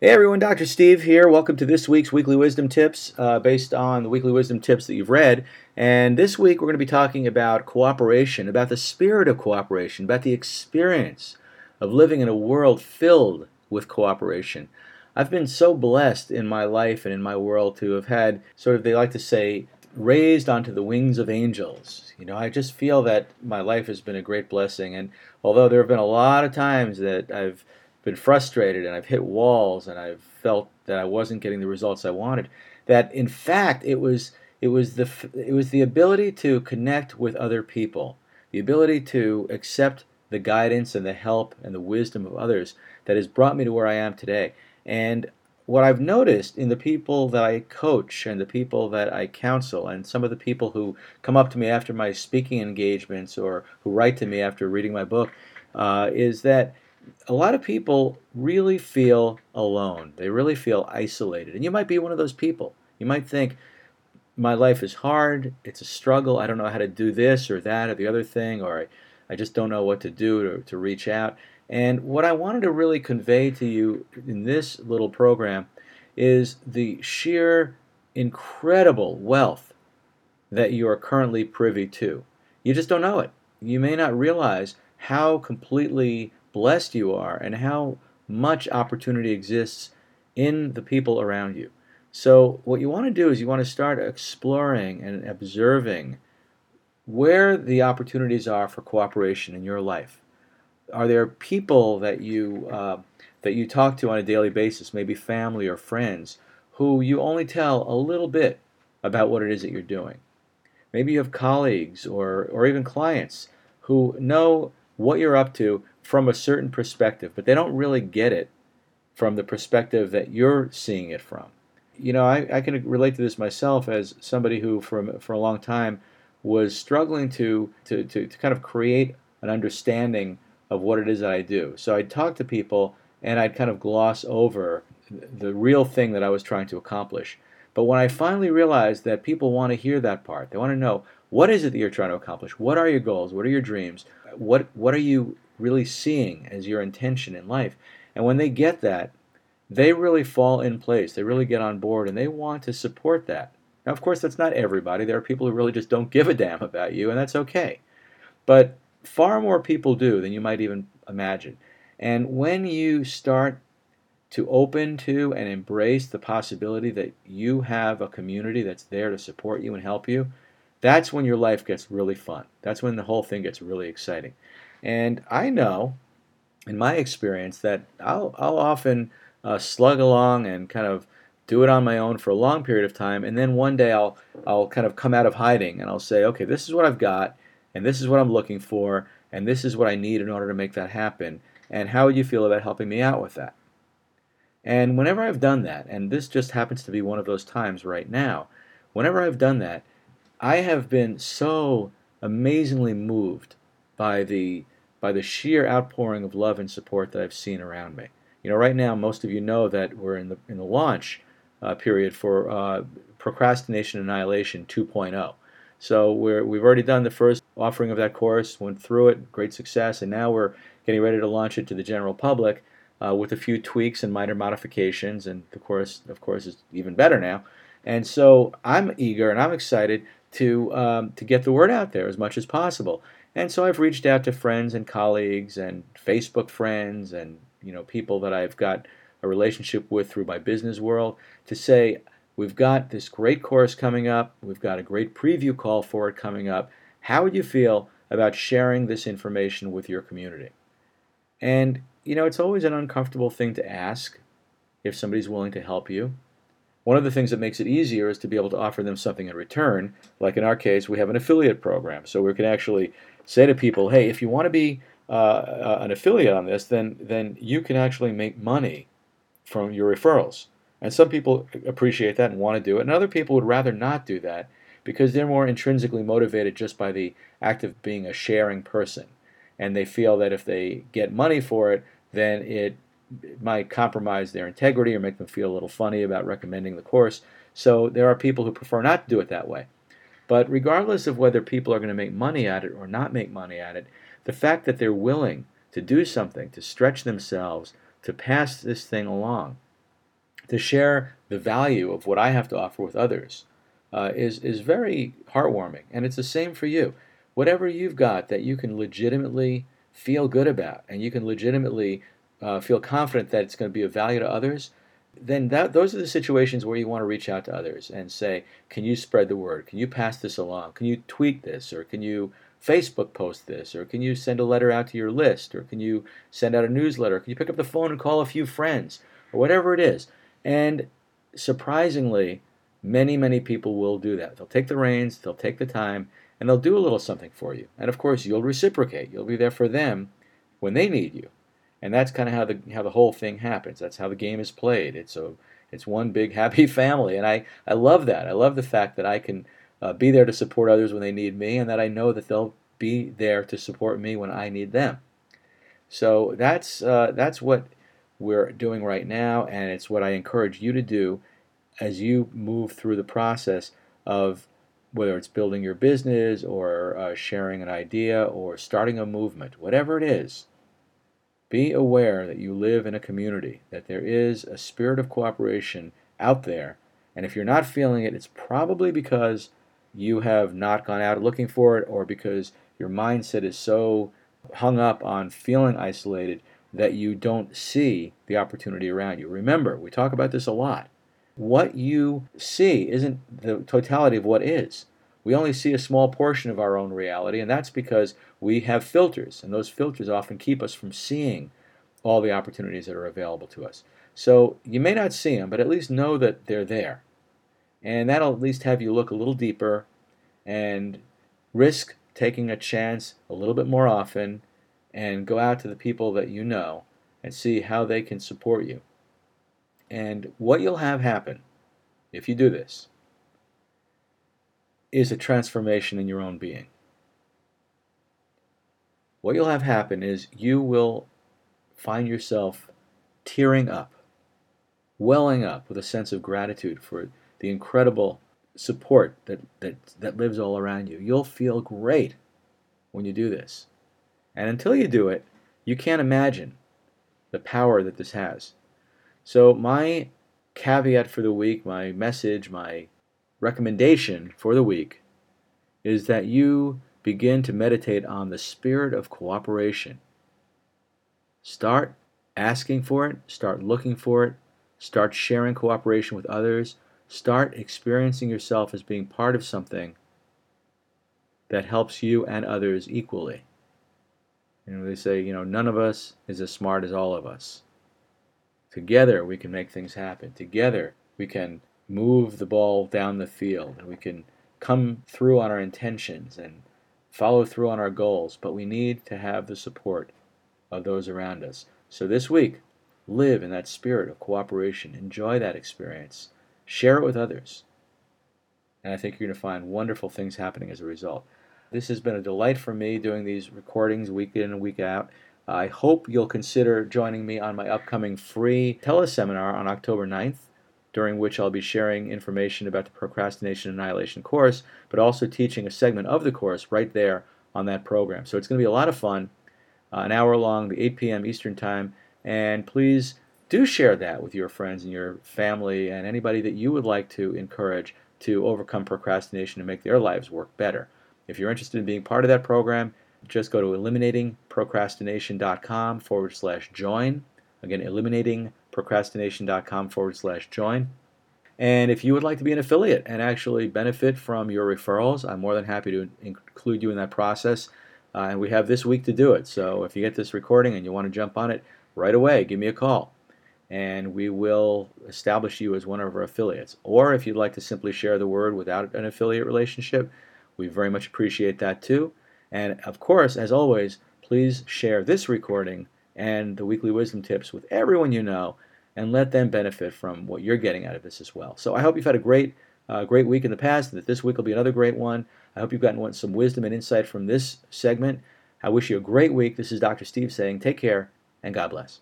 Hey everyone, Dr. Steve here. Welcome to this week's Weekly Wisdom Tips uh, based on the Weekly Wisdom Tips that you've read. And this week we're going to be talking about cooperation, about the spirit of cooperation, about the experience of living in a world filled with cooperation. I've been so blessed in my life and in my world to have had sort of, they like to say, raised onto the wings of angels. You know, I just feel that my life has been a great blessing. And although there have been a lot of times that I've been frustrated and I've hit walls and I've felt that I wasn't getting the results I wanted. That in fact it was it was the it was the ability to connect with other people, the ability to accept the guidance and the help and the wisdom of others that has brought me to where I am today. And what I've noticed in the people that I coach and the people that I counsel, and some of the people who come up to me after my speaking engagements or who write to me after reading my book, uh, is that a lot of people really feel alone. They really feel isolated. And you might be one of those people. You might think, my life is hard, it's a struggle, I don't know how to do this or that or the other thing, or I, I just don't know what to do to, to reach out. And what I wanted to really convey to you in this little program is the sheer incredible wealth that you are currently privy to. You just don't know it. You may not realize how completely blessed you are and how much opportunity exists in the people around you. So, what you want to do is you want to start exploring and observing where the opportunities are for cooperation in your life. Are there people that you uh, that you talk to on a daily basis, maybe family or friends, who you only tell a little bit about what it is that you're doing? Maybe you have colleagues or, or even clients who know what you're up to from a certain perspective, but they don't really get it from the perspective that you're seeing it from. You know, I, I can relate to this myself as somebody who, for, for a long time, was struggling to, to, to, to kind of create an understanding of what it is that I do. So I'd talk to people and I'd kind of gloss over the real thing that I was trying to accomplish. But when I finally realized that people want to hear that part, they want to know what is it that you're trying to accomplish? What are your goals? What are your dreams? What what are you really seeing as your intention in life. And when they get that, they really fall in place. They really get on board and they want to support that. Now, of course, that's not everybody. There are people who really just don't give a damn about you, and that's okay. But far more people do than you might even imagine. And when you start to open to and embrace the possibility that you have a community that's there to support you and help you, that's when your life gets really fun. That's when the whole thing gets really exciting. And I know, in my experience, that I'll, I'll often uh, slug along and kind of do it on my own for a long period of time, and then one day I'll I'll kind of come out of hiding and I'll say, okay, this is what I've got, and this is what I'm looking for, and this is what I need in order to make that happen. And how would you feel about helping me out with that? And whenever I've done that, and this just happens to be one of those times right now, whenever I've done that, I have been so amazingly moved by the by the sheer outpouring of love and support that I've seen around me. You know, right now, most of you know that we're in the in the launch uh, period for uh, Procrastination Annihilation 2.0. So we're we've already done the first offering of that course, went through it, great success, and now we're getting ready to launch it to the general public uh, with a few tweaks and minor modifications. And the course, of course, is even better now. And so I'm eager and I'm excited to um, to get the word out there as much as possible. And so I've reached out to friends and colleagues and Facebook friends and you know people that I've got a relationship with through my business world to say we've got this great course coming up, we've got a great preview call for it coming up. How would you feel about sharing this information with your community? And you know, it's always an uncomfortable thing to ask if somebody's willing to help you. One of the things that makes it easier is to be able to offer them something in return. Like in our case, we have an affiliate program. So we can actually say to people, hey, if you want to be uh, uh, an affiliate on this, then, then you can actually make money from your referrals. And some people appreciate that and want to do it, and other people would rather not do that because they're more intrinsically motivated just by the act of being a sharing person. And they feel that if they get money for it, then it it might compromise their integrity or make them feel a little funny about recommending the course. So there are people who prefer not to do it that way. But regardless of whether people are going to make money at it or not make money at it, the fact that they're willing to do something, to stretch themselves, to pass this thing along, to share the value of what I have to offer with others uh, is, is very heartwarming. And it's the same for you. Whatever you've got that you can legitimately feel good about and you can legitimately uh, feel confident that it's going to be of value to others, then that, those are the situations where you want to reach out to others and say, can you spread the word? Can you pass this along? Can you tweet this? Or can you Facebook post this? Or can you send a letter out to your list? Or can you send out a newsletter? Can you pick up the phone and call a few friends? Or whatever it is. And surprisingly, many, many people will do that. They'll take the reins, they'll take the time, and they'll do a little something for you. And of course, you'll reciprocate. You'll be there for them when they need you. And that's kind of how the how the whole thing happens. That's how the game is played. It's a it's one big happy family, and I I love that. I love the fact that I can uh, be there to support others when they need me, and that I know that they'll be there to support me when I need them. So that's uh, that's what we're doing right now, and it's what I encourage you to do as you move through the process of whether it's building your business or uh, sharing an idea or starting a movement, whatever it is. Be aware that you live in a community, that there is a spirit of cooperation out there. And if you're not feeling it, it's probably because you have not gone out looking for it or because your mindset is so hung up on feeling isolated that you don't see the opportunity around you. Remember, we talk about this a lot. What you see isn't the totality of what is. We only see a small portion of our own reality, and that's because we have filters, and those filters often keep us from seeing all the opportunities that are available to us. So you may not see them, but at least know that they're there. And that'll at least have you look a little deeper and risk taking a chance a little bit more often and go out to the people that you know and see how they can support you. And what you'll have happen if you do this is a transformation in your own being. What you'll have happen is you will find yourself tearing up, welling up with a sense of gratitude for the incredible support that, that, that lives all around you. You'll feel great when you do this. And until you do it, you can't imagine the power that this has. So, my caveat for the week, my message, my recommendation for the week is that you begin to meditate on the spirit of cooperation. Start asking for it, start looking for it, start sharing cooperation with others, start experiencing yourself as being part of something that helps you and others equally. Know, they say, you know, none of us is as smart as all of us. Together we can make things happen. Together we can move the ball down the field and we can come through on our intentions and follow through on our goals, but we need to have the support of those around us. So this week, live in that spirit of cooperation. Enjoy that experience. Share it with others. And I think you're going to find wonderful things happening as a result. This has been a delight for me doing these recordings week in and week out. I hope you'll consider joining me on my upcoming free teleseminar on October 9th, during which I'll be sharing information about the Procrastination Annihilation course, but also teaching a segment of the course right there on that program. So it's going to be a lot of fun, uh, an hour long, the 8 p.m. Eastern Time, and please do share that with your friends and your family and anybody that you would like to encourage to overcome procrastination and make their lives work better. If you're interested in being part of that program, just go to eliminatingprocrastination.com forward slash join. Again, eliminatingprocrastination.com forward slash join. And if you would like to be an affiliate and actually benefit from your referrals, I'm more than happy to include you in that process. Uh, and we have this week to do it. So if you get this recording and you want to jump on it right away, give me a call and we will establish you as one of our affiliates. Or if you'd like to simply share the word without an affiliate relationship, we very much appreciate that too. And of course, as always, please share this recording and the weekly wisdom tips with everyone you know and let them benefit from what you're getting out of this as well. So I hope you've had a great uh, great week in the past and that this week will be another great one. I hope you've gotten some wisdom and insight from this segment. I wish you a great week. This is Dr. Steve saying take care and God bless.